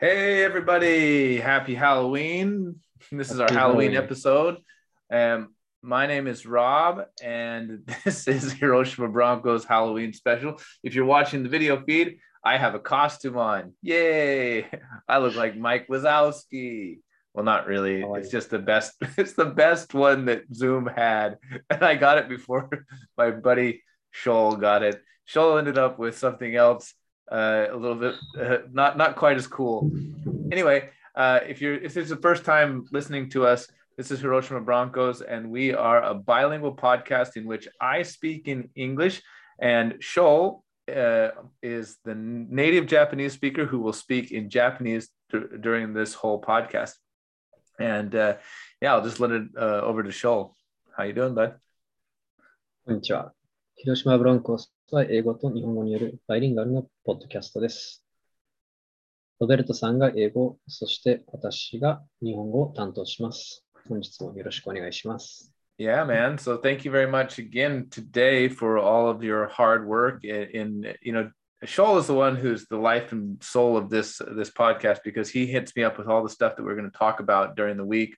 Hey, everybody. Happy Halloween. This is our Happy Halloween Halloween. episode. Um, my name is Rob, and this is Hiroshima Broncos Halloween special. If you're watching the video feed, I have a costume on. Yay! I look like Mike Wazowski. Well, not really. It's just the best. It's the best one that Zoom had, and I got it before my buddy Shoal got it. Shoal ended up with something else, uh, a little bit uh, not not quite as cool. Anyway, uh, if you're if it's the first time listening to us, this is Hiroshima Broncos, and we are a bilingual podcast in which I speak in English, and Shoal uh, is the native Japanese speaker who will speak in Japanese dur- during this whole podcast. And uh, yeah, I'll just let it uh, over to Shoal. How you doing, bud? こんにちは。 広島ブロンコスは英語と日本語によるバイリンガルのポッドキャストです。ロベルトさんが英語、そして私が日本語を担当します。本日もよろしくお願いします。 Yeah, man. So thank you very much again today for all of your hard work. In, in you know, Shoal is the one who's the life and soul of this this podcast because he hits me up with all the stuff that we're going to talk about during the week.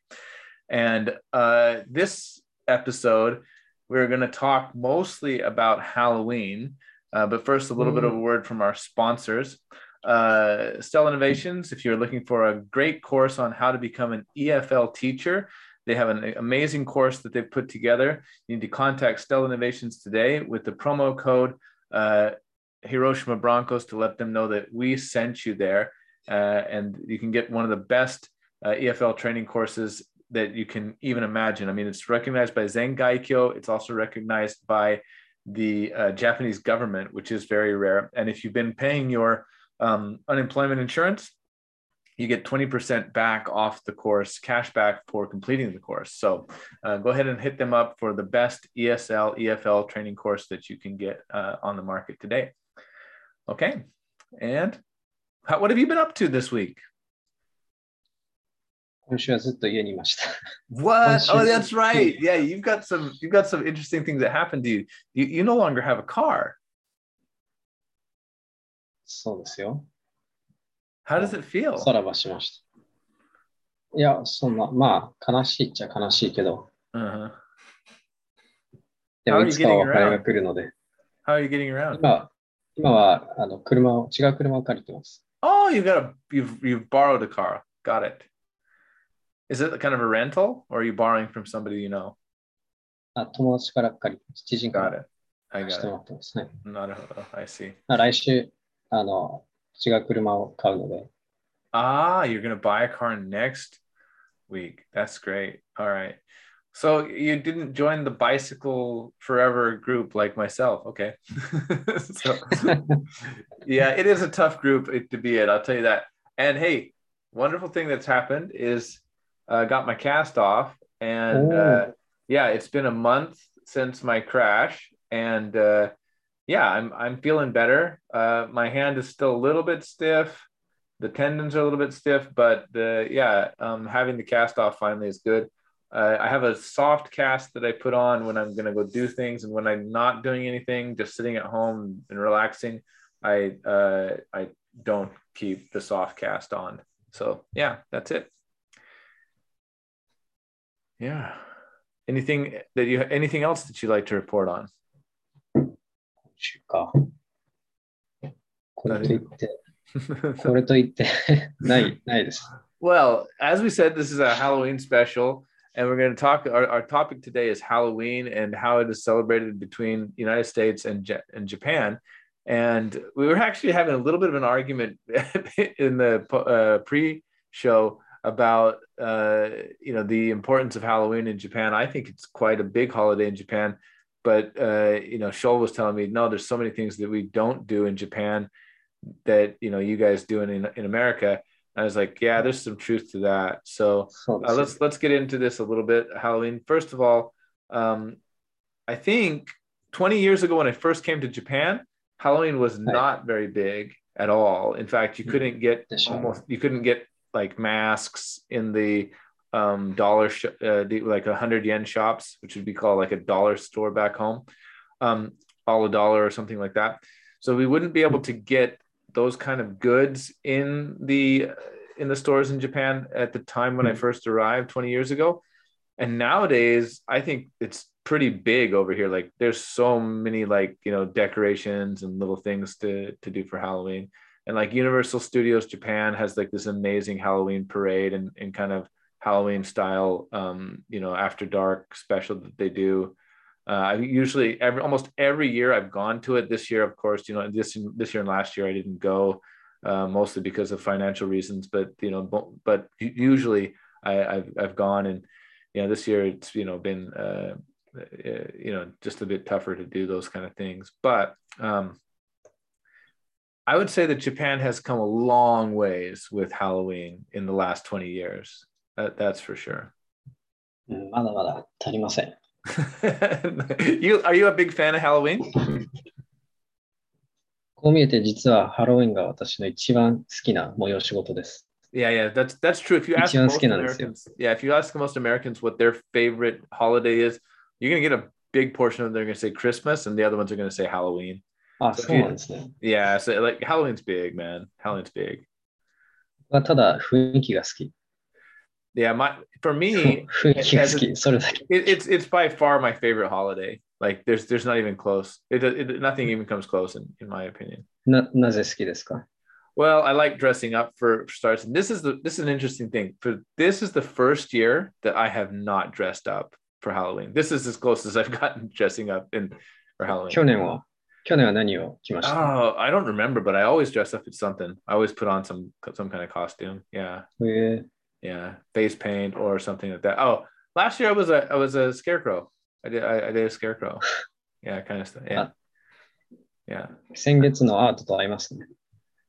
And uh, this episode, we're going to talk mostly about Halloween. Uh, but first, a little bit of a word from our sponsors. Uh, Stella Innovations, if you're looking for a great course on how to become an EFL teacher, they have an amazing course that they've put together. You need to contact Stella Innovations today with the promo code uh, Hiroshima Broncos to let them know that we sent you there. Uh, and you can get one of the best uh, EFL training courses that you can even imagine. I mean, it's recognized by Zengaikyo. It's also recognized by the uh, Japanese government, which is very rare. And if you've been paying your um, unemployment insurance, you get 20% back off the course, cash back for completing the course. So uh, go ahead and hit them up for the best ESL, EFL training course that you can get uh, on the market today. Okay. And how, what have you been up to this week? 今週はずっと家にいました。What? Oh, Oh, that's right. Yeah, you've got some you've got some interesting things that happened to you. You you no longer have a car. そうですよ。How does it feel? さらばしました。いや、そんな、まあ、悲しいっちゃ悲しいけど、Uh-huh. で How もいつかは getting お金 around? が来るので、How are you getting around? 今今はあの車を、違う車を借りてます。Oh, you got a you've you've borrowed a car. Got it. Is it kind of a rental or are you borrowing from somebody you know? あ友達から借りてます。知人か Got ら it. I して got もらってます。はい it. Not a, I see. まあ来週、あの、違う車を買うので、 Ah, you're gonna buy a car next week. That's great. All right. So you didn't join the bicycle forever group like myself. Okay. so yeah, it is a tough group to be in. I'll tell you that. And hey, wonderful thing that's happened is uh, got my cast off, and uh, yeah, it's been a month since my crash, and uh, yeah, I'm I'm feeling better. Uh, my hand is still a little bit stiff. The tendons are a little bit stiff, but the yeah, um, having the cast off finally is good. Uh, I have a soft cast that I put on when I'm gonna go do things, and when I'm not doing anything, just sitting at home and relaxing, I uh, I don't keep the soft cast on. So yeah, that's it Yeah. Anything that you anything else that you like to report on? 今週か。これと言って、これと言って、ない、ないです。 well, as we said, this is a Halloween special, and we're going to talk. Our, our topic today is Halloween and how it is celebrated between United States and Ja- and Japan. And we were actually having a little bit of an argument in the uh, pre-show about uh, you know the importance of Halloween in Japan. I think it's quite a big holiday in Japan, but uh, you know Shoal was telling me no, there's so many things that we don't do in Japan that you know you guys do in in America. And I was like, yeah, there's some truth to that. So uh, let's let's get into this a little bit. Halloween. First of all, um, I think 20 years ago when I first came to Japan, Halloween was not very big at all. In fact, you mm-hmm. couldn't get almost you couldn't get like masks in the um, dollar sh- uh, the, like a hundred yen shops, which would be called like a dollar store back home. Um, all a dollar or something like that. So we wouldn't be able to get those kind of goods in the in the stores in Japan at the time when I first arrived 20 years ago. And nowadays, I think it's pretty big over here. Like there's so many like, you know, decorations and little things to to do for Halloween. And like Universal Studios Japan has like this amazing Halloween parade and, and kind of Halloween style um, you know, after dark special that they do. Uh, I usually every almost every year I've gone to it. This year, of course, you know, this this year and last year I didn't go uh, mostly because of financial reasons. But you know, but usually I, have I've gone, and you know, this year it's you know been uh, uh, you know just a bit tougher to do those kind of things. But um, I would say that Japan has come a long ways with Halloween in the last twenty years. That, that's for sure. まだまだ足りません。you are you a big fan of Halloween? こう見えて実はハロウィンが私の一番好きな催し事です。Yeah, yeah, that's that's true. If you ask most Americans, yeah, if you ask most Americans what their favorite holiday is, you're gonna get a big portion of them. They're gonna say Christmas, and the other ones are gonna say Halloween. Ah, so そうなんですね。Yeah, so like Halloween's big, man. Halloween's big. ただ雰囲気が好き。Yeah, my for me, it, it's it's by far my favorite holiday. Like there's there's not even close. It, it nothing even comes close in, in my opinion. ななぜ好きですか Well, I like dressing up for starts. And this is the this is an interesting thing. For this is the first year that I have not dressed up for Halloween. This is as close as I've gotten dressing up in for Halloween. 去年は 去年は何を着ました Oh, I don't remember, but I always dress up in something. I always put on some some kind of costume. Yeah. えー Yeah. Face paint or something like that. Oh, last year I was a I was a scarecrow. I did I, I did a scarecrow. Yeah, kind of stuff. Yeah. Yeah. 先月のアートと合いますね。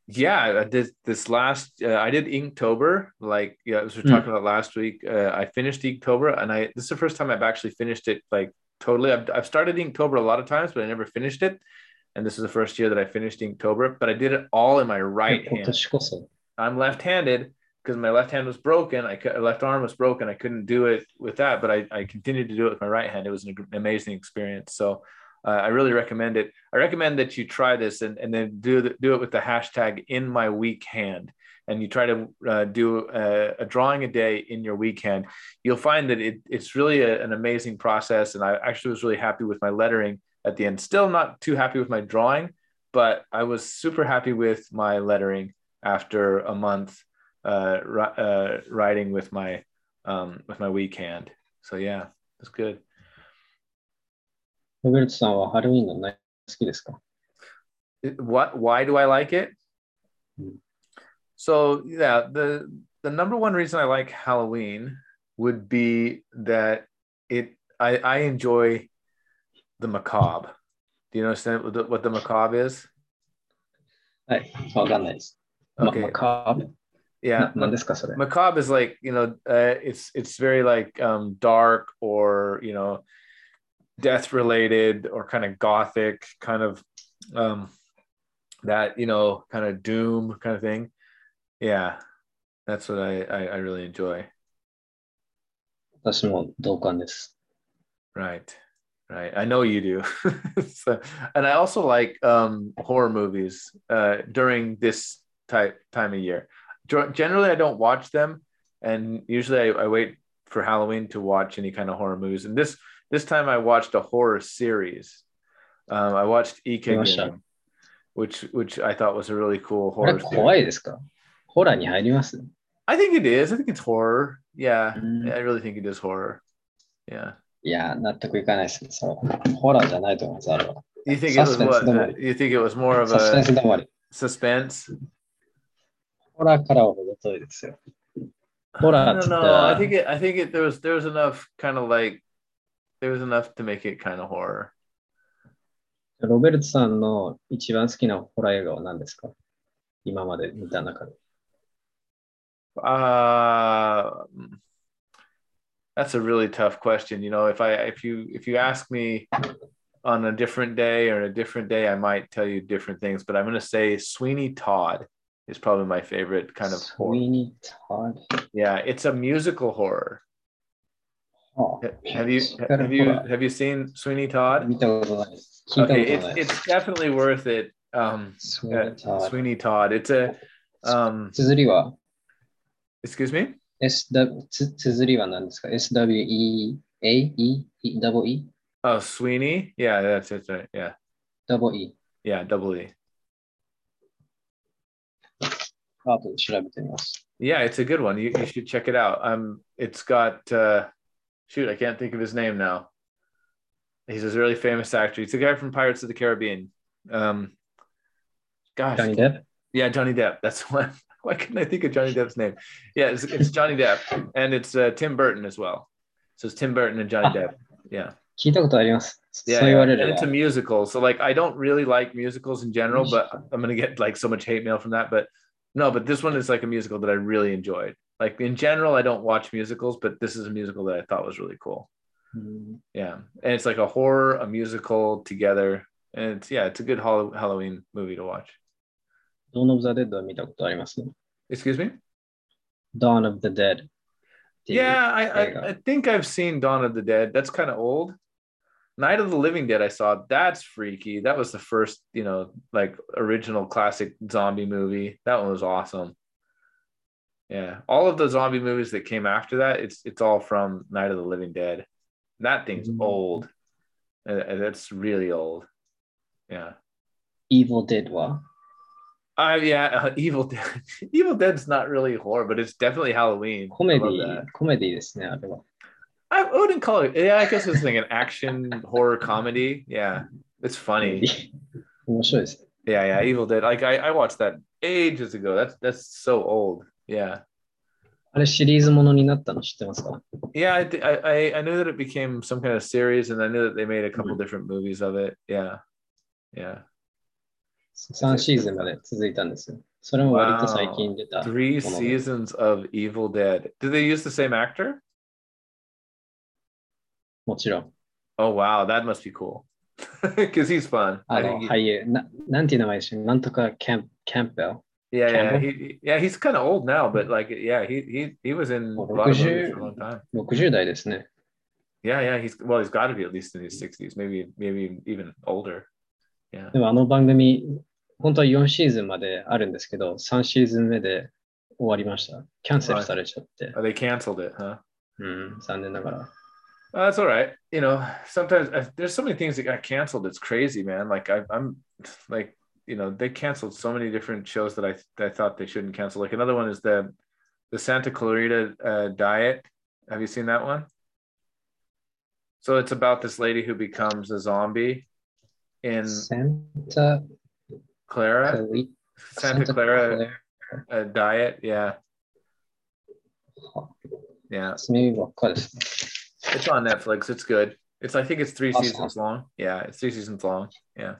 Yeah, I did this last. Uh, I did Inktober, like yeah, as we were talking about last week. Uh, I finished Inktober, and I this is the first time I've actually finished it like totally. I've, I've started Inktober a lot of times, but I never finished it. and this is the first year that I finished Inktober, but I did it all in my right hand. I'm left-handed, because my left hand was broken. I left arm was broken. I couldn't do it with that, but I, I continued to do it with my right hand. It was an amazing experience. So uh, I really recommend it. I recommend that you try this and, and then do the, do it with the hashtag in my weak hand. And you try to uh, do a, a, drawing a day in your weak hand. You'll find that it, it's really a, an amazing process. And I actually was really happy with my lettering at the end. Still not too happy with my drawing, but I was super happy with my lettering after a month uh, uh, writing with my um, with my weak hand. So yeah, it's good. ロベルトさんはハロウィンの何好きですか What? Why do I like it? So yeah, the the number one reason I like Halloween would be that it I, I enjoy the macabre. Do you understand what the, what the macabre is? はい、わかんないです。Okay. Macabre? yeah macabre is like you know uh, it's it's very like um dark or you know death related or kind of gothic kind of um that you know kind of doom kind of thing yeah that's what i i, I really enjoy 私も同感です right right i know you do so, and i also like um horror movies uh during this type time of year generally I don't watch them, and usually I, I, wait for Halloween to watch any kind of horror movies. And this this time I watched a horror series. Um, I watched Ike, which which I thought was a really cool horror. I think it is. I think it's horror. Yeah, mm. I really think it is horror. Yeah. いや、納得いかないです。そう。ホラーじゃないと思います、あれは。You think it was what? You think it was more of a suspense? ホラーからは程遠いですよ。ホラー I don't know. I think it, I think it, there was there was enough kind of like there was enough to make it kind of horror. ロベルトさんの一番好きなホラー映画は何ですか今まで見た中で。Uh, that's a really tough question. You know, if I if you if you ask me on a different day or a different day, I might tell you different things, but I'm going to say Sweeney Todd is probably my favorite kind of Sweeney horror. Todd. Yeah, it's a musical horror. Oh, have you have you have you seen Sweeney Todd? Okay, it's it's definitely worth it. Um, Sweeney uh, Todd. Sweeney Todd. It's a um, excuse me. SW つ綴りは何ですか ?SWEAE? Double E? Oh, Sweeney. Yeah, that's it. Right. Yeah, Double E. yeah, double E. アートで調べてみます。 Yeah, it's a good one. You, you should check it out. Um, it's got uh, shoot, I can't think of his name now. He's this really famous actor. He's the guy from Pirates of the Caribbean. Um, gosh, ジョニー・デップ yeah, Johnny Depp. That's the one. Why couldn't I think of Johnny Depp's name? Yeah, it's, it's Johnny Depp, and it's uh, Tim Burton as well. So it's Tim Burton and Johnny Ah. Depp. Yeah, 聞いたことあります。 yeah, そう言わ yeah. れ and れば it's a。musical. So like, I don't really like musicals in general, but I'm gonna get like so much hate mail from that. But no, but this one is like a musical that I really enjoyed. Like in general, I don't watch musicals, but this is a musical that I thought was really cool. うん、 Yeah, and it's like a horror, a musical together, and it's yeah, it's a good Hall- Halloween movie to watch. Dawn of the Dead は見たことあります Excuse me. Dawn of the Dead っていう。 Yeah, I, I, 映画 I think I've seen Dawn of the Dead. That's kind of old. Night of the Living Dead, I saw. That's freaky. That was the first, you know, like original classic zombie movie. That one was awesome. Yeah, all of the zombie movies that came after that, it's it's all from Night of the Living Dead. That thing's Mhm. old. Uh, uh, That's really old. Yeah. Evil Dead は Uh, yeah, uh, Evil Dead. Evil Dead's not really horror, but it's definitely Halloween. コメ I デ love ィ that. コメディですね、あれは。 I wouldn't call it. Yeah, I guess it's like an action horror comedy. Yeah, it's コメ funny. ディ面白いです。 Yeah, yeah. Evil Dead. Like I, I watched that ages ago. That's that's so old. Yeah, あれシリーズものになったの知ってますか yeah. I, thi- I I I knew that it became some kind of series, and I knew that they made a couple Mhm. different movies of it. Yeah, yeah. 3シーズンまで続いたんですよ。それも割と最近出た。 Three もので seasons of Evil Dead. Did they use the same actor? もちろん。 Oh wow, that must be cool. Because he's fun. あ I の think he- 俳優な、なんていう名前でしょなんとかキャンキャンペル。 Yeah, yeah, Campbell? he, yeah. He's kind of old now, but like, yeah, he he he was in a lot of movies for a long time. 60代ですね。 Yeah, yeah. He's well, he's got to be at least in his sixties, maybe maybe even older. Yeah. でもあの番組、 本当は4シーズンまであるんですけど、3シーズン目で終わりました。キャンセルされちゃって。 Oh, they canceled it, huh? うん、残念ながら。 Uh, that's all right. You know, sometimes uh, there's so many things that got canceled. It's crazy, man. Like I, I'm like, you know, they canceled so many different shows that I I thought they shouldn't cancel. Like another one is the the Santa Clarita uh, Diet. Have you seen that one? So it's about this lady who becomes a zombie in センタ Clara, クリ Santa Clara uh, Diet. Yeah, yeah. 初耳ばっかですね。It's on Netflix. It's good. It's I think it's three Awesome. seasons long. Yeah, it's three seasons long. Yeah.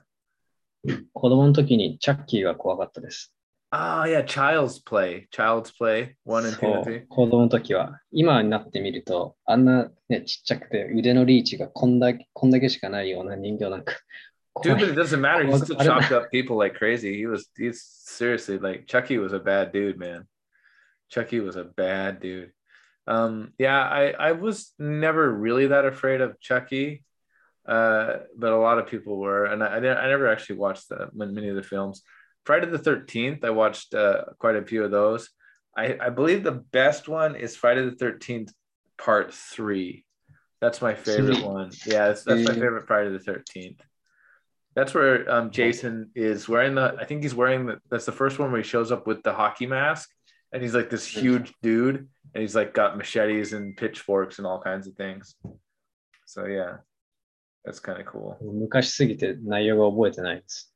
子供の時にチャッキーが怖かったです。Ah, yeah, Child's Play. Child's Play. One and two. 子供の時は。今になってみると、あんな、ね、ちっちゃくて腕のリーチがこんだけこんだけしかないような人形なんか。Dude, but it doesn't matter. He still chopped up people like crazy. He was he's seriously like Chucky was a bad dude, man. Chucky was a bad dude. Um, yeah, I I was never really that afraid of Chucky, uh, but a lot of people were, and I I, never actually watched the, many of the films. Friday the Thirteenth, I watched uh, quite a few of those. I I believe the best one is Friday the Thirteenth Part Three. That's my favorite one. Yeah, that's, that's my favorite Friday the Thirteenth. That's where um, Jason is wearing the. I think he's wearing the. That's the first one where he shows up with the hockey mask, and he's like this huge dude, and he's like got machetes and pitchforks and all kinds of things. So yeah, that's kind of cool. 昔すぎて内容が覚えてないです。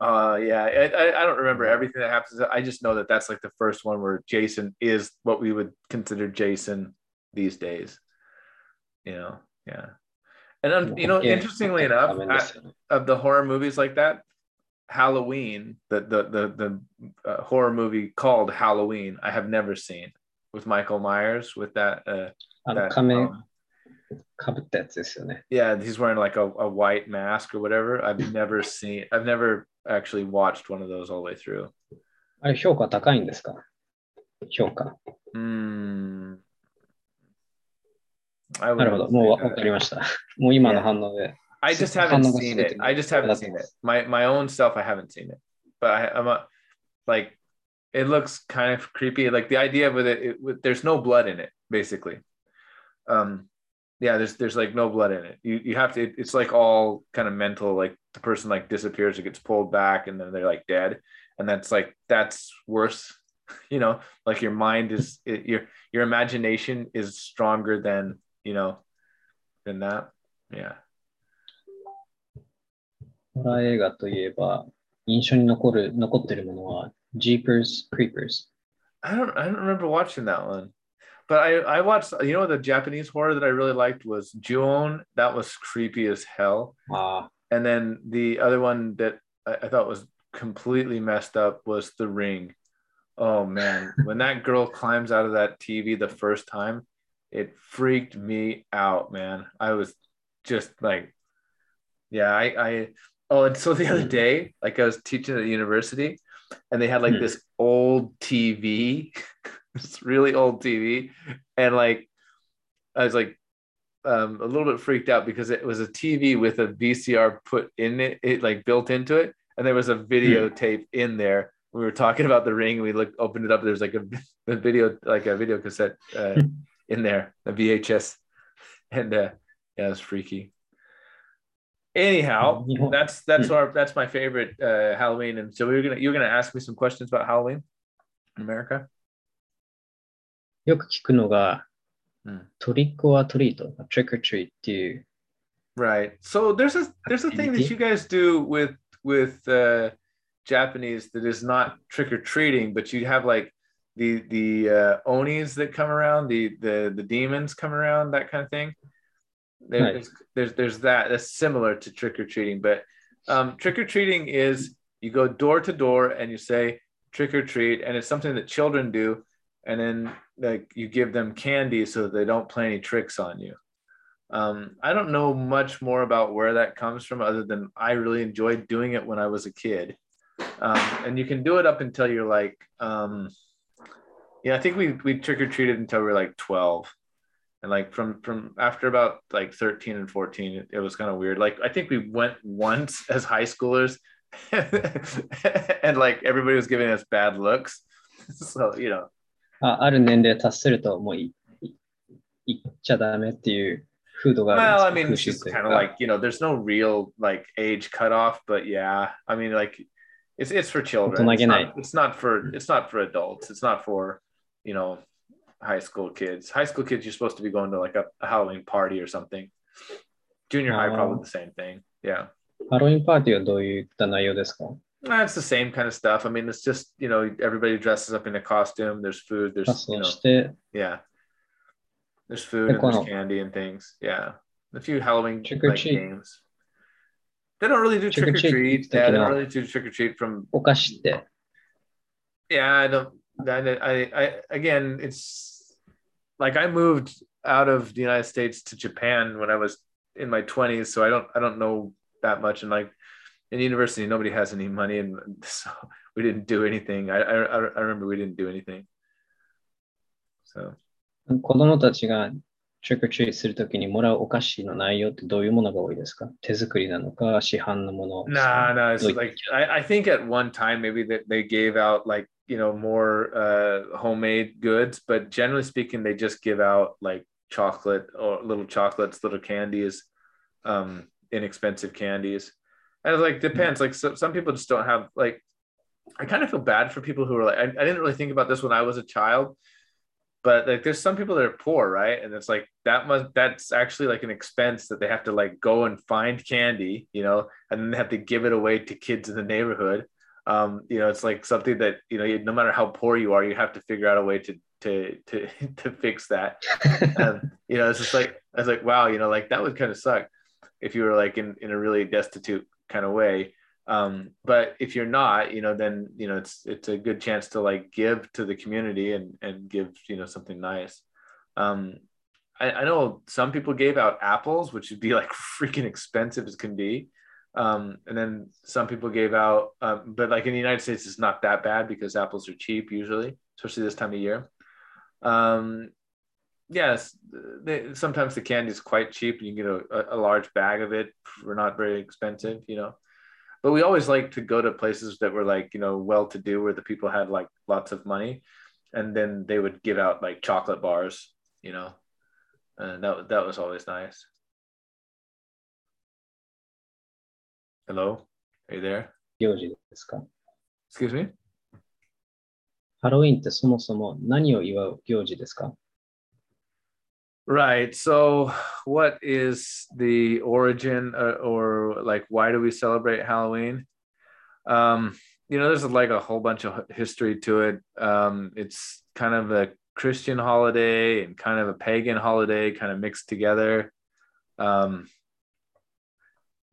Uh, yeah, I, I, I don't remember everything that happens. I just know that that's like the first one where Jason is what we would consider Jason these days. You know, yeah. And um, you know, Yeah, interestingly 画 enough, 面ですよね of the horror movies like that, Halloween, the the the, the uh, horror movie called Halloween, I have never seen with Michael Myers with that. Uh, あの that 仮面 um, かぶったやつですよね。 yeah, he's wearing like a, a white mask or whatever. I've never seen. I've never actually watched one of those all the way through. あれ評価高いんですか評価。 Hmm. I なるほど。 wouldn't もう say わ that. かりました。もう今の反応で。 I just 反 haven't 応が seen 全 it. て I just haven't だと seen 思いま it. す My my own self, I haven't seen it. But I, I'm a, like, it looks kind of creepy. Like the idea with it, it with, there's no blood in it, basically. Um, yeah, there's there's like no blood in it. You you have to. It, it's like all kind of mental. Like the person like disappears or gets pulled back, and then they're like dead, and that's like that's worse. You know, like your mind is it, your your imagination is stronger than you know than that. Yeah. ホラー映画といえば、印象に残る、残ってるものは、Jeepers Creepers。 I don't I don't remember watching that one. But I I watched you know the Japanese horror that I really liked was Ju-on. That was creepy as hell. ああ、 And then the other one that I, I thought was completely messed up was The Ring. Oh man, when that girl climbs out of that TV the first time, it freaked me out, man. I was just like, yeah, I, I, oh, and so the other day, like I was teaching at university and they had like Hmm. this old TV, this really old TV. And like, I was like, um, a little bit freaked out because it was a TV with a VCR put in it, it like built into it, and there was a videotape in there. We were talking about the ring. We looked, opened it up. There's like a, a video, like a video cassette uh, in there, a VHS, and uh, yeah, it was freaky. Anyhow, Mhm. that's that's our that's my favorite uh, Halloween. And so we were gonna you're gonna ask me some questions about Halloween in America. よく聞くのが、うんトリックオアトリート、Trick or Treat っていう、 Right. So there's a there's a thing that Activity? you guys do with with uh, Japanese that is not trick or treating, but you have like the the uh, onis that come around, the the the demons come around, that kind of thing. There- Right. There's, there's there's that that's similar to trick or treating, but um, trick or treating is you go door to door and you say trick or treat, and it's something that children do, and then like you give them candy so that they don't play any tricks on you. Um, I don't know much more about where that comes from, other than I really enjoyed doing it when I was a kid. Um, and you can do it up until you're like, um, yeah, I think we we trick or treated until we were like 12, and like from from after about like 13 and 14, it, it was kind of weird. Like I think we went once as high schoolers, and like everybody was giving us bad looks. So you know, あある年齢達するともういい行っちゃダメっていう風土が Well, あ I るん mean, で it's すか just 風習という kind of か like you know, there's no real like age cutoff, but yeah, I mean, like it's it's for children. It's not, it's not for it's not for adults. It's not for you know high school kids. High school kids, you're supposed to be going to like a, a Halloween party or something. Junior high, Oh. probably the same thing. Yeah, ハロウィンパーティーはどういった内容ですか that's the same kind of stuff. I mean, it's just you know everybody dresses up in a costume. There's food. 仮 There's you 装 know して、 yeah. There's food Like and there's what? candy and things. Yeah. A few Halloween Trick or like, treat. games. They don't really do Trick trick or or treat treat. 的 Yeah, they な don't really do trick or treat from お菓子って、 yeah, I don't I, I I again it's like I moved out of the United States to Japan when I was in my 20s, so I don't I don't know that much and like in university nobody has any money and so we didn't do anything. I I, I remember we didn't do anything. So 子供たちが Trick or Treat するときにもらうお菓子の内容ってどういうものが多いですか手作りなのか市販のもの Nah, no, it's Like- like I, I think at one time maybe that they gave out like you know more uh homemade goods, but generally speaking, they just give out like chocolate or little chocolates, little candies, um, inexpensive candies. And it's like depends. Like so, some people just don't have like I kind of feel bad for people who are like I, I didn't really think about this when I was a child. But like there's some people that are poor, right? And it's like that must that's actually like an expense that they have to like go and find candy, you know, and then they have to give it away to kids in the neighborhood. Um, you know, it's like something that you know, you- no matter how poor you are, you have to figure out a way to to to to fix that. And you know, it's just like I was like, wow, you know, like that would kind of suck if you were like in in a really destitute kind of way. Um, but if you're not, you know, then you know it's it's a good chance to like give to the community and and give you know something nice. Um, I, I know some people gave out apples, which would be like freaking expensive as can be. Um, and then some people gave out, um, but like in the United States, it's not that bad because apples are cheap usually, especially this time of year. Um, yes, they, sometimes the candy is quite cheap. and You can get a, a large bag of it for not very expensive, you know. But we always like to go to places that were like, you know, well to do where the people had like lots of money. And then they would give out like chocolate bars, you know. And that, that was always nice. Hello? Are you there? 行事ですか Excuse me? ハロウィンってそもそも何を祝う行事ですか Right. So, what is the origin uh, or like why do we celebrate Halloween? Um, you know, there's like a whole bunch of history to it. Um, it's kind of a Christian holiday and kind of a pagan holiday, kind of mixed together. Um,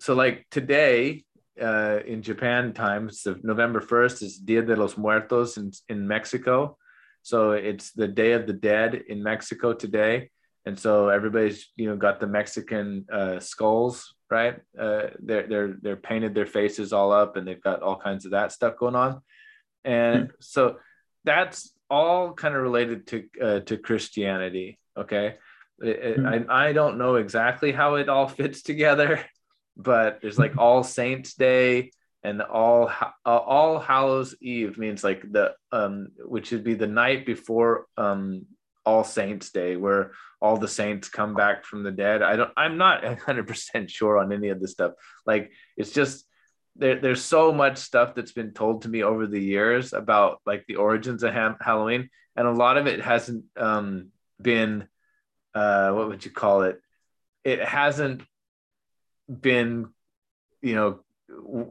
so, like today uh, in Japan times, so November 1st is Dia de los Muertos in, in Mexico. So, it's the Day of the Dead in Mexico today and so everybody's you know got the Mexican uh, skulls, right? Uh, they're they're they're painted their faces all up, and they've got all kinds of that stuff going on, and mm-hmm. so that's all kind of related to uh, to Christianity. Okay, it, mm-hmm. I I don't know exactly how it all fits together, but there's like All Saints Day and all uh, all hallows eve means like the um which would be the night before um all Saints Day, where all the saints come back from the dead. I don't. I'm not 100 percent sure on any of this stuff. Like it's just there, there's so much stuff that's been told to me over the years about like the origins of ha- Halloween, and a lot of it hasn't um, been uh, what would you call it? It hasn't been, you know,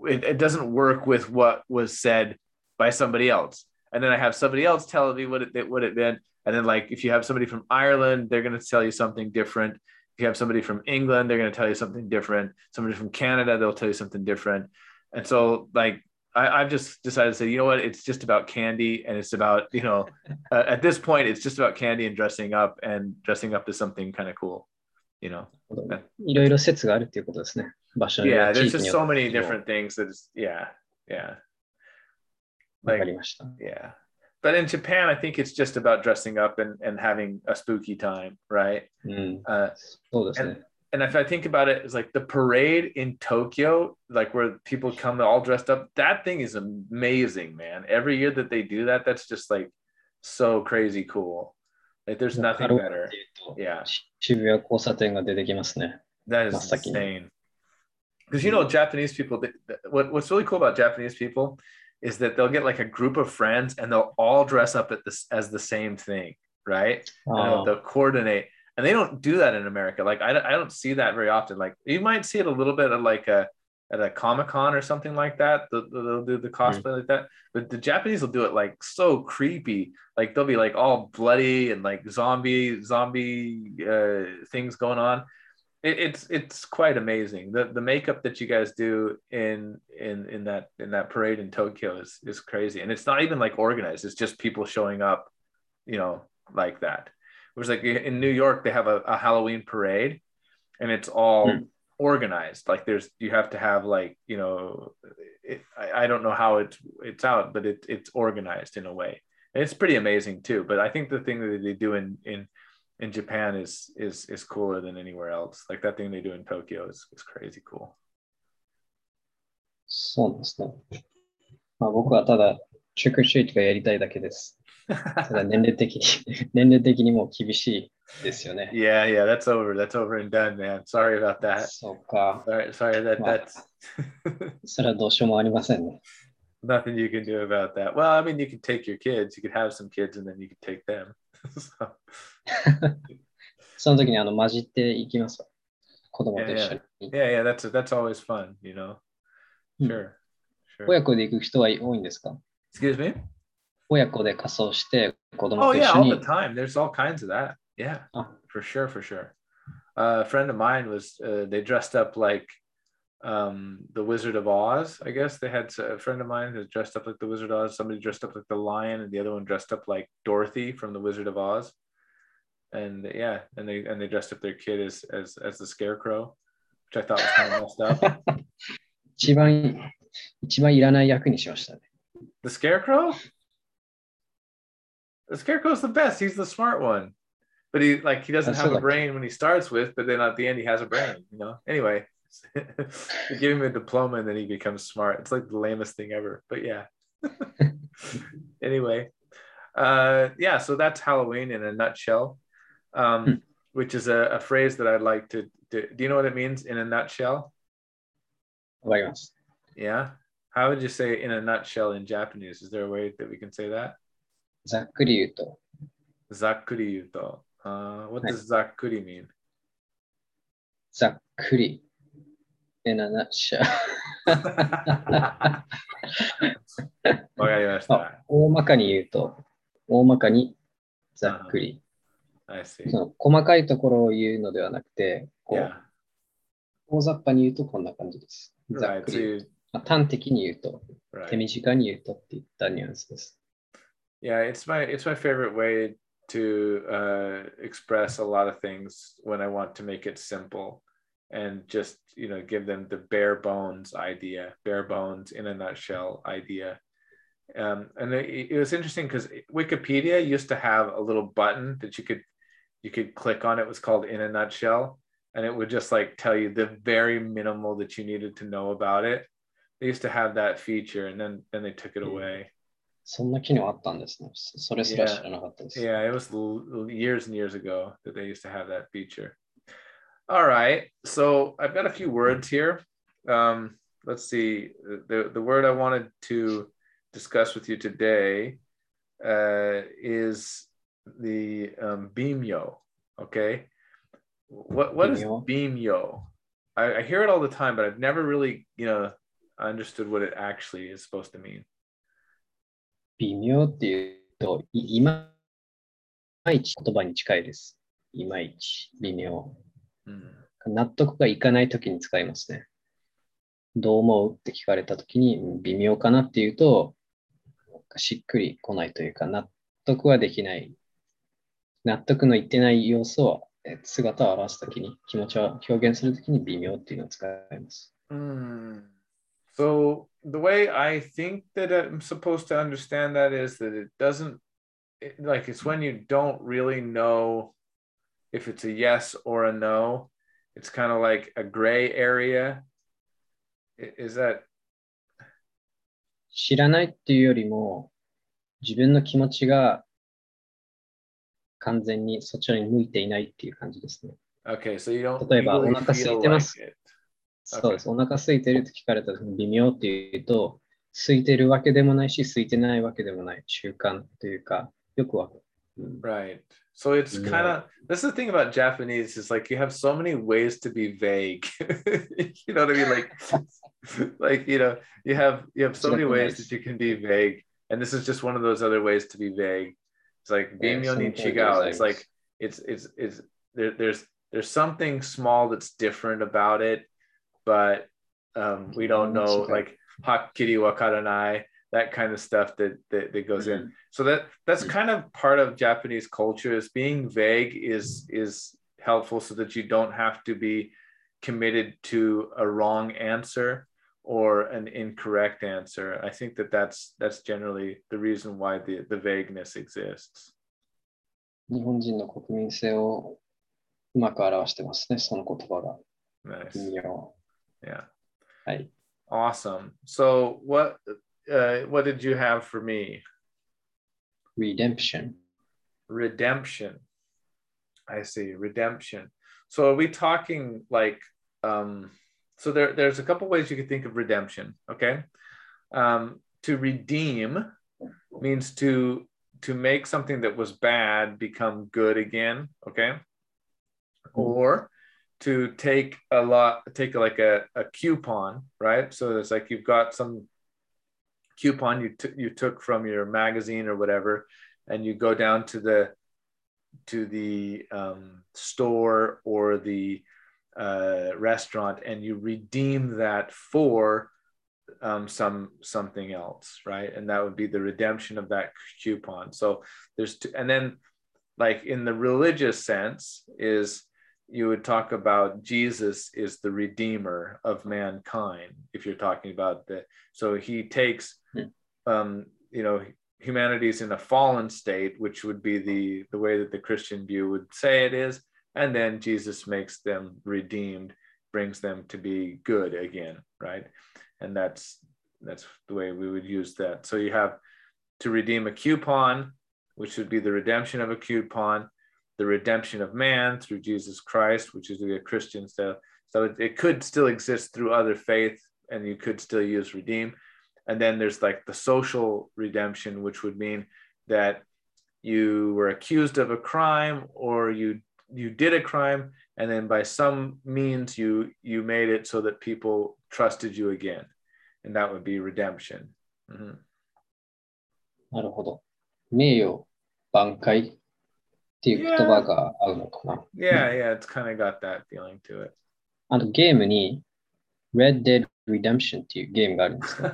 it, it doesn't work with what was said by somebody else and then I have somebody else telling me what it what it meant, and then, like, if you have somebody from Ireland, they're going to tell you something different. If you have somebody from England, they're going to tell you something different. Somebody from Canada, they'll tell you something different. And so, like, I, have just decided to say, you know what? It's just about candy, and it's about, you know, uh, at this point, it's just about candy and dressing up, and dressing up to something kind of cool, you know. Yeah, there's just so many different things that is, yeah, yeah. Like, yeah but in Japan, I think it's just about dressing up and, and having a spooky time, right? Mm. Uh, and, and if I think about it, it's like the parade in Tokyo, like where people come all dressed up. That thing is amazing, man. Every year that they do that, that's just like so crazy cool. Like there's nothing better. Yeah. That is insane. Because you know, Japanese people, what, what's really cool about Japanese people is that they'll get like a group of friends and they'll all dress up at this as the same thing, right? Oh. they'll coordinate, and they don't do that in America. Like I, I don't see that very often. Like you might see it a little bit of like a at a comic con or something like that. They'll, they'll do the cosplay mm. like that, but the Japanese will do it like so creepy. Like they'll be like all bloody and like zombie zombie uh, things going on it, it's it's quite amazing. The the makeup that you guys do in in in that in that parade in Tokyo is is crazy, and it's not even like organized. It's just people showing up, you know, like that. It was like in New York they have a, a Halloween parade, and it's all mm organized. Like there's you have to have like you know, it, I, I don't know how it's it's out, but it it's organized in a way. And it's pretty amazing too. But I think the thing that they do in in in Japan is is is cooler than anywhere else. Like that thing they do in Tokyo is is crazy cool. そうですね。まあ、僕はただ、チェックシートがやりたいだけです。 ただ年齢的に、年齢的にも厳しいですよね。Yeah, yeah, that's over. That's over and done, man. Sorry about that. そうか。Sorry, sorry that、まあ、that's. それはどうしようもありませんね。Nothing you can do about that. Well, I mean, you can take your kids. You could have some kids and then you could take them. その時にあの混じっていきます子供と一緒に。Yeah, yeah, that's, that's always fun, you know. Sure. sure. 親子で行く人は多いんですか Excuse me? 親子で仮装して子供 Oh, yeah, all the time. There's all kinds of that. Yeah, for sure, for sure. Uh, a friend of mine was, uh, they dressed up like um the wizard of oz i guess they had a friend of mine who dressed up like the wizard of oz somebody dressed up like the lion and the other one dressed up like dorothy from the wizard of oz and yeah and they and they dressed up their kid as as as the scarecrow which i thought was kind of messed up 一番一番いらない役にしましたね the scarecrow the scarecrow's the best. He's the smart one. But he like he doesn't have a like... brain when he starts with, but then at the end he has a brain, you know. Anyway, give him a diploma and then he becomes smart. It's like the lamest thing ever. But yeah. anyway. Uh yeah, so that's Halloween in a nutshell. Um, hmm. which is a, a, phrase that I'd like to, do. do you know what it means in a nutshell? Oh my gosh. Yeah. How would you say in a nutshell in Japanese? Is there a way that we can say that? ざっくり言うと、ざっくり言うと。Uh, what はい does ざっくり mean? ざっくり。in a nutshell わかりました。大まかに言うと、大まかにざっくり。I see. その細かいところを言うのではなくて、こう Yeah. 大雑把に言うとこんな感じです。ざっ Right. く So り。あ端的に言うと、手 right. 短に言うとっていったニュアンスです。Yeah, it's my it's my favorite way to uh, express a lot of things when I want to make it simple and just you know give them the bare bones idea, bare bones in a nutshell idea. Um, and it, it was interesting because Wikipedia used to have a little button that you could you could click on. It was called in a nutshell, and it would just like tell you the very minimal that you needed to know about it. They used to have that feature, and then then they took it Mm. away. そんな機能あったんですね。それすら知らなかったです。Yeah, yeah it was years and years ago that they used to have that feature. All right, so I've got a few words here. Um, let's see. The, the word I wanted to discuss with you today uh, is the um, Bimyo. Okay. What, what Bimyo? is Bimyo? I, I hear it all the time, but I've never really, you know, understood what it actually is supposed to mean. 微妙っていうと、いいまいち言葉に近いです。いまいち、微妙。Hmm. 納得がいかないときに使いますね。どう思うって聞かれたときに、うん微妙かなっていうと、しっくりこないというか、納得はできない。納得のいってない要素を、え姿を表すときに、気持ちを表現するときに微妙っていうのを使います。Hmm. So the way I think that I'm supposed to understand that is that it doesn't it, like it's when you don't really know if it's a yes or a no. It's kind of like a gray area. I- Is that 知らないっていうよりも、自分の気持ちが完全にそちらに向いていないっていう感じですね。 okay? So you don't 例えば、 really お腹空い feel てま like す it. そうです。お腹空いてるって聞かれた時に微妙っていうと、空いてるわけでもないし、空いてないわけでもない中間というか、よくわかる。うん Right. So it's Yeah. kind of that's the thing about Japanese is like you have so many ways to be vague. you know what I mean? Like like you know, you have you have so many ways that you can be vague. And this is just one of those other ways to be vague. It's like Yeah, bimyo ni sometimes chigao. there's It's like- like it's it's it's there, there's there's something small that's different about it, but um, we don't know Okay. like hakkiri wakaranai, that kind of stuff that that, that goes in so that that's Mm. kind of part of japanese culture is being vague is is helpful so that you don't have to be committed to a wrong answer or an incorrect answer i think that that's that's generally the reason why the the vagueness exists 日本人の国民性をうまく表してますね、その言葉が。 nice 微妙。 yeah. はい。awesome. So what uh what did you have for me? Redemption。redemption. I see redemption. So are we talking like um so there there's a couple ways you could think of redemption okay? Um to redeem means to to make something that was bad become good again okay? Or to take a lot take like a, a coupon right? So it's like you've got some coupon you took you took from your magazine or whatever and you go down to the to the um, store or the uh, restaurant and you redeem that for um, some something else right? And that would be the redemption of that coupon. So there's and then like in the religious sense is you would talk about jesus is the redeemer of mankind if you're talking about the so he takes Hmm. um you know humanity's in a fallen state, which would be the the way that the Christian view would say it is, and then Jesus makes them redeemed, brings them to be good again, right? And that's that's the way we would use that. So you have to redeem a coupon, which would be the redemption of a coupon, the redemption of man through Jesus Christ, which is the Christian stuff. So it, it could still exist through other faith, and you could still use redeem and then there's like the social redemption which would mean that you were accused of a crime or you you did a crime and then by some means you you made it so that people trusted you again and that would be redemption mm-hmm. なるほど。名誉挽回 っていう言葉が合うのかな。Yeah, yeah, it's kind of got that feeling to it. あとゲームに Red Dead Redemption っていうゲームがあるんですけど、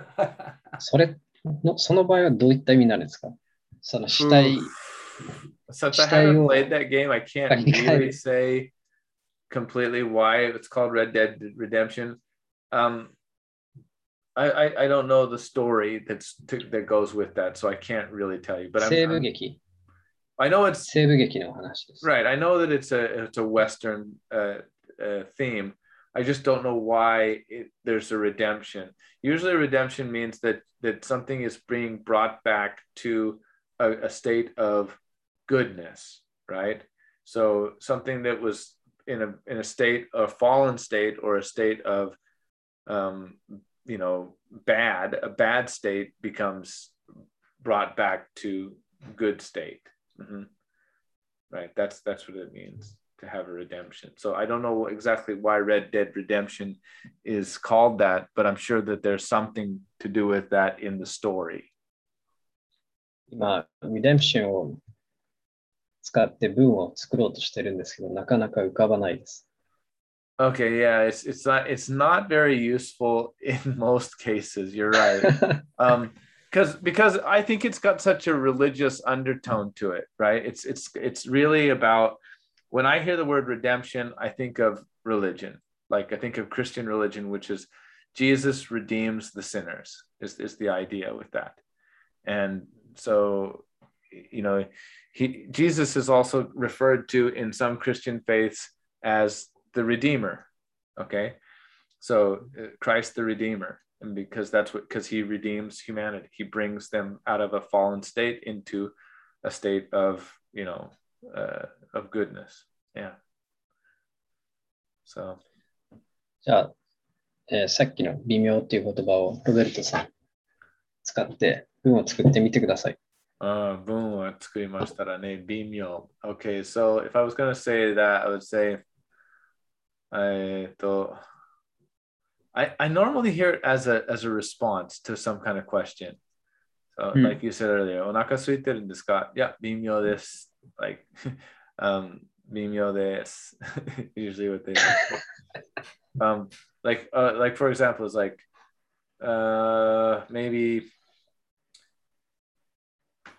それの、その場合はどういった意味になるんですかその死体。Since I haven't played that game, I can't really say completely why it's called Red Dead Redemption. Um, I, I, I don't know the story that's to, that goes with that, so I can't really tell you. But I'm, I'm I know it's right. I know that it's a it's a Western uh, uh, theme, I just don't know why it, there's a redemption. Usually, redemption means that that something is being brought back to a, a state of goodness, right? So something that was in a in a state a fallen state or a state of um, you know bad a bad state becomes brought back to good state mm-hmm. right that's that's what it means to have a redemption. So I don't know exactly why Red Dead Redemption is called that, but I'm sure that there's something to do with that in the story. 今、Redemption を使って文を作ろうとしてるんですけど、なかなか浮かばないです。Okay, yeah, it's it's not it's not very useful in most cases. You're right. um, because because I think it's got such a religious undertone to it, right? It's it's it's really about when I hear the word redemption, I think of religion. Like I think of Christian religion, which is Jesus redeems the sinners, is, is the idea with that. And so, you know, he Jesus is also referred to in some Christian faiths as the Redeemer. Okay. So uh, Christ the Redeemer And because that's what because he redeems humanity. He brings them out of a fallen state into a state of, you know, uh, of goodness. Yeah. So. じゃあ、えー、さっきの微妙っていう言葉をロベルトさん使って文を作ってみてください。Uh, 文を作りましたらね、微妙。Okay, so if I was going to say that, I would say, えっと、 I, I normally hear it as a, as a response to some kind of question. So, like you said earlier, お腹空いてるんですかいや、微妙です。Like, um, 微妙です usually what they um like uh like for example is like uh maybe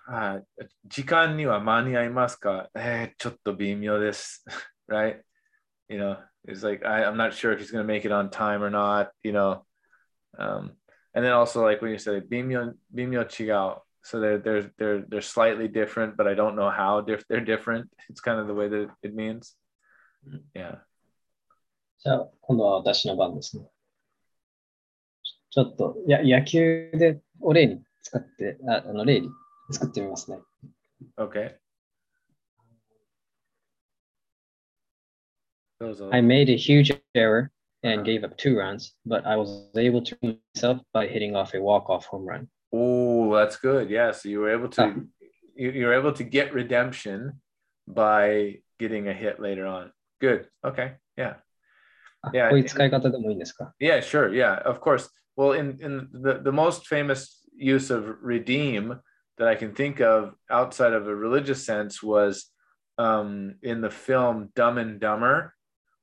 あ時間には間に合いますかえー、ちょっと微妙です right you know it's like I, I'm not sure if he's going to make it on time or not you know um and then also like when you say 微妙微妙違う so they're they're they're they're slightly different, but I don't know how diff- they're different. It's kind of the way that it means. Yeah. じゃあ、今度は私の番ですね。ちょっと、や野球でお例に使って、ああの例に作ってみますね。Okay. I made a huge error and uh-huh. gave up two runs, but I was able to myself by hitting off a walk-off home run. Oh, that's good. Yeah. So you were able to ah. you were able to get redemption by getting a hit later on. Good. Okay. Yeah. Ah, yeah. Yeah, sure. Yeah, of course. Well, in, in the, the most famous use of redeem that I can think of outside of a religious sense was um, in the film Dumb and Dumber,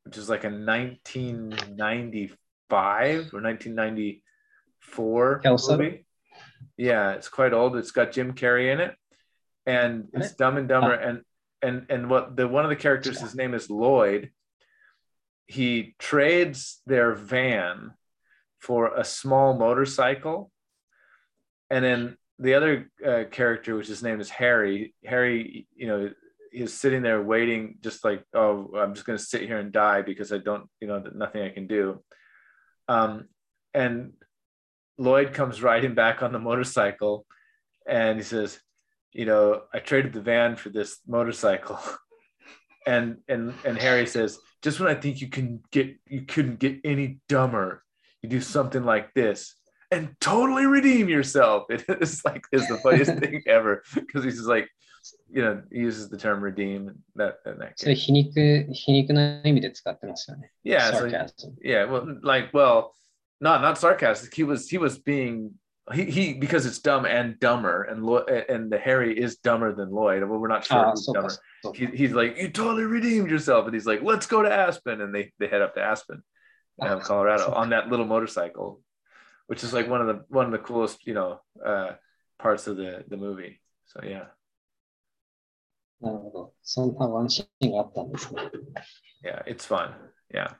which is like a 1995 or 1994 Kelso? movie. Yeah, it's quite old. It's got Jim Carrey in it, and it's Dumb and Dumber. And and and what the one of the characters, his name is Lloyd. He trades their van for a small motorcycle, and then the other uh, character, which his name is Harry, Harry, you know, he's sitting there waiting, just like, oh, I'm just going to sit here and die because I don't, you know, nothing I can do. Um, and Lloyd comes riding back on the motorcycle and he says, you know, I traded the van for this motorcycle. and and and Harry says, just when I think you can get you couldn't get any dumber, you do something like this and totally redeem yourself. It is like is the funniest thing ever because he's just like, you know, he uses the term redeem that in that それ case. 皮肉、皮肉な意味で使ってますよね。 Yeah, so Sarcasm. yeah, well, like well, not not sarcastic. He was he was being he he because it's dumb and dumber and Lo- and the Harry is dumber than Lloyd. Well, we're not sure ああ、 who's そうか dumber. そうか he, he's like, you totally redeemed yourself. And he's like, let's go to Aspen. And they, they head up to Aspen, uh, Oh, Colorado so- on that little motorcycle, which is like one of the, one of the coolest, you know, uh, parts of the, the movie. So yeah, なるほど。そんなワンシーンがあったんですね。 yeah, it's fun. Yeah.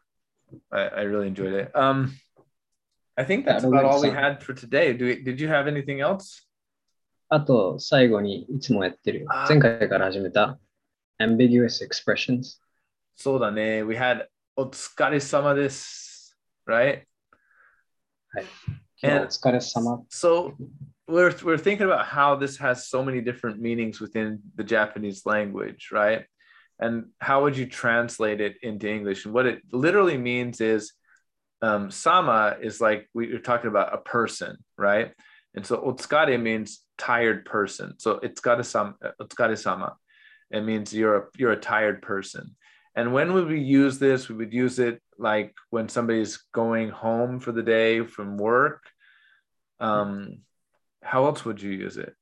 I, I really enjoyed it. Um, I think that's Yeah, about all we fun. had for today. Do we, did you have anything else? あと、最後にいつもやってるあ、前回から始めた ambiguous expressions。 So dane, we had Otsukare-sama desu, right? 今日お疲れ様。 so we're we're thinking about how this has so many different meanings within the Japanese language, right? And how would you translate it into English? And what it literally means is um, sama is like we, are talking about a person, right? And so otsukare means tired person. So otsukare sama, otsukare sama. It means you're a, you're a tired person. And when would we use this? We would use it like when somebody's going home for the day from work. Um, how else would you use it?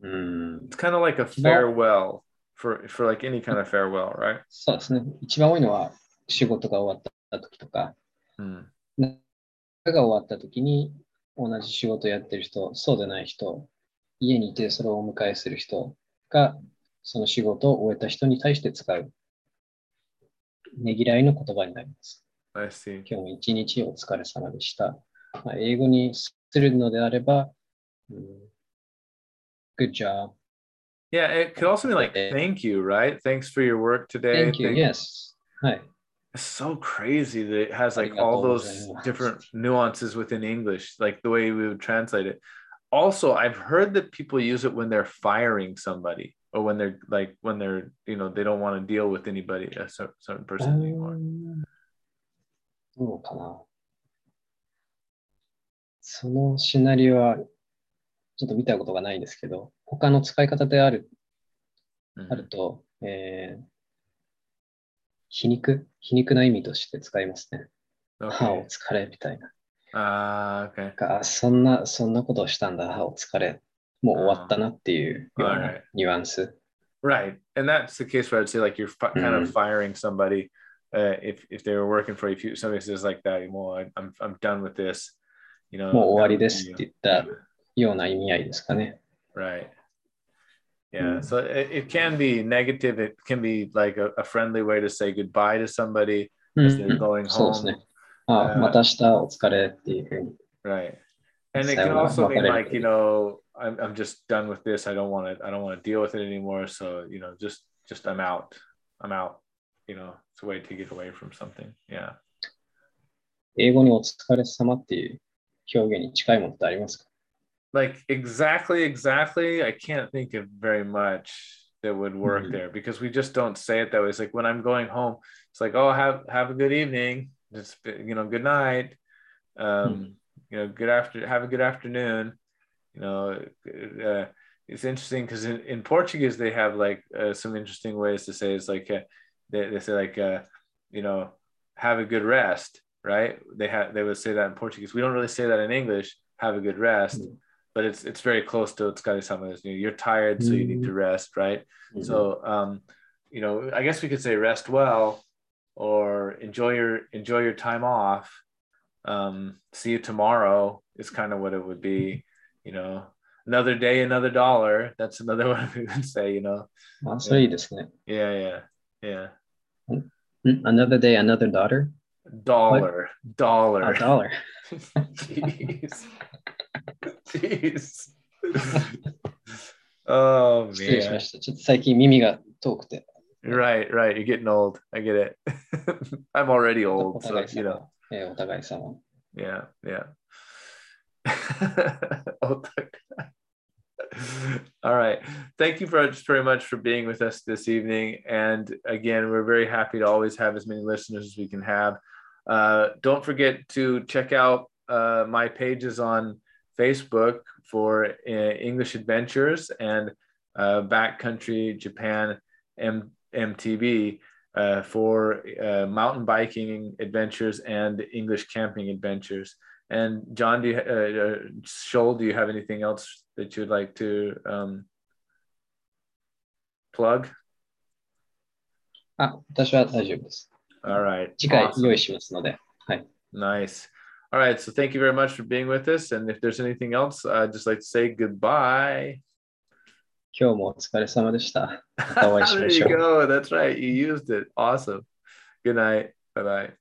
うん。It's kind of like a farewell for for like any kind of farewell, right? そうですね。一番多いのは仕事が終わった時とか、Hmm. が終わった時に同じ仕事やってる人、そうでない人、家にいてそれをお迎えする人が、その仕事を終えた人に対して使う、ねぎらいの言葉になります。I see. 今日も一日お疲れ様でした。まあ、英語にするのであれば、うん Good job. Yeah, it could also be like Okay. thank you, right? Thanks for your work today. Thank you. Thank- Yes. はい。 It's so crazy that it has like Arigatou all those gozaimasu. different nuances within English, like the way we would translate it. Also, I've heard that people use it when they're firing somebody or when they're like when they're you know they don't want to deal with anybody a cer- certain う person anymore. んどうかな。 そのシナリオはちょっと見たことがないですけど、他の使い方である Mhm. あると、えー皮肉皮肉な意味として使いますね。あ、お Okay. 疲れみたいな。Ah, okay. あそんな、そんなことをしたんだ、あお疲れ。もう終わったなっていうような.ニュアンス。Right, and that's the case where I'd say like you're kind of Mhm. firing somebody. Uh, if if they were working for you, if you, somebody says like that, well, I, I'm I'm done with this. You know, もう終わり done で with すっ you. て言ったような意味合いですかね。 Right. Yeah. Mm. So it, it can be negative. It can be like a, a friendly way to say goodbye to somebody うん as they're going そうです home. ね。あ、Uh, また明日お疲れっていうふうに。 Right. And it can Sayonara, also mean wakareru. like, you know, I'm, I'm just done with this. I don't want to, I don't want to deal with it anymore. So, you know, just, just I'm out. I'm out. You know, it's a way to get away from something. Yeah. 英語にお疲れ様っていう 表現に近いものってありますか Like exactly, exactly. I can't think of very much that would work Mhm. there because we just don't say it that way. It's like when I'm going home, it's like, oh, have have a good evening. Just you know, good night. Um, you know, good after have a good afternoon. You know, uh, it's interesting because in, in Portuguese they have like uh, some interesting ways to say it's like uh, they, they say like uh, you know have a good rest right they have they would say that in Portuguese we don't really say that in English have a good rest Mm. but it's it's very close to otsukare-sama you know, you're tired so you need to rest right so um you know I guess we could say rest well or enjoy your enjoy your time off um see you tomorrow is kind of what it would be you know another day another dollar that's another one we would say you know あ、それいいですね。 yeah yeah yeah ん Another day, another daughter? dollar あ、 dollar dollar. Jeez. Jeez. oh 失礼しま man. した。ちょっと最近耳が遠くて。 Right, right. You're getting old. I get it. I'm already お old, 互 so い you 様 know.。えーお互い様。 Yeah, yeah. All right. Thank you very, very much for being with us this evening. And again, we're very happy to always have as many listeners as we can have. Uh, don't forget to check out uh, my pages on Facebook for uh, English Adventures and uh, Backcountry Japan M- MTV uh, for uh, mountain biking adventures and English camping adventures. And John, do you, uh, uh, Shoal, do you have anything else that you'd like to um, plug? あ、私は大丈夫です。 All right. 次回 Awesome. 用意しますので。はい。 Nice. All right. So thank you very much for being with us. And if there's anything else, I'd just like to say goodbye. 今日もお疲れ様でした。またお会いし there まし you ょう。 go. That's right. You used it. Awesome. Good night. Bye bye.